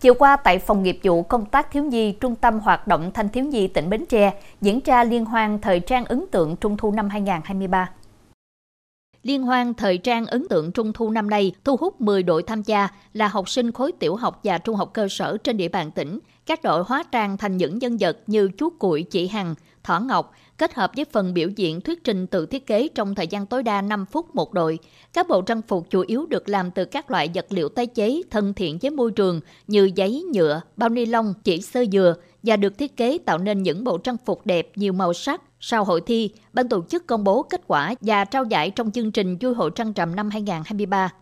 Chiều qua tại phòng nghiệp vụ công tác thiếu nhi, Trung tâm hoạt động thanh thiếu nhi tỉnh Bến Tre diễn ra liên hoan thời trang ấn tượng Trung thu năm 2023. Liên hoan thời trang ấn tượng Trung thu năm nay thu hút 10 đội tham gia là học sinh khối tiểu học và trung học cơ sở trên địa bàn tỉnh. Các đội hóa trang thành những nhân vật như chú Cuội, chị Hằng, Thỏ Ngọc, kết hợp với phần biểu diễn thuyết trình tự thiết kế trong thời gian tối đa 5 phút một đội. Các bộ trang phục chủ yếu được làm từ các loại vật liệu tái chế thân thiện với môi trường như giấy, nhựa, bao ni lông, chỉ sơ dừa và được thiết kế tạo nên những bộ trang phục đẹp nhiều màu sắc. Sau hội thi, ban tổ chức công bố kết quả và trao giải trong chương trình Vui hội trăng rằm năm 2023.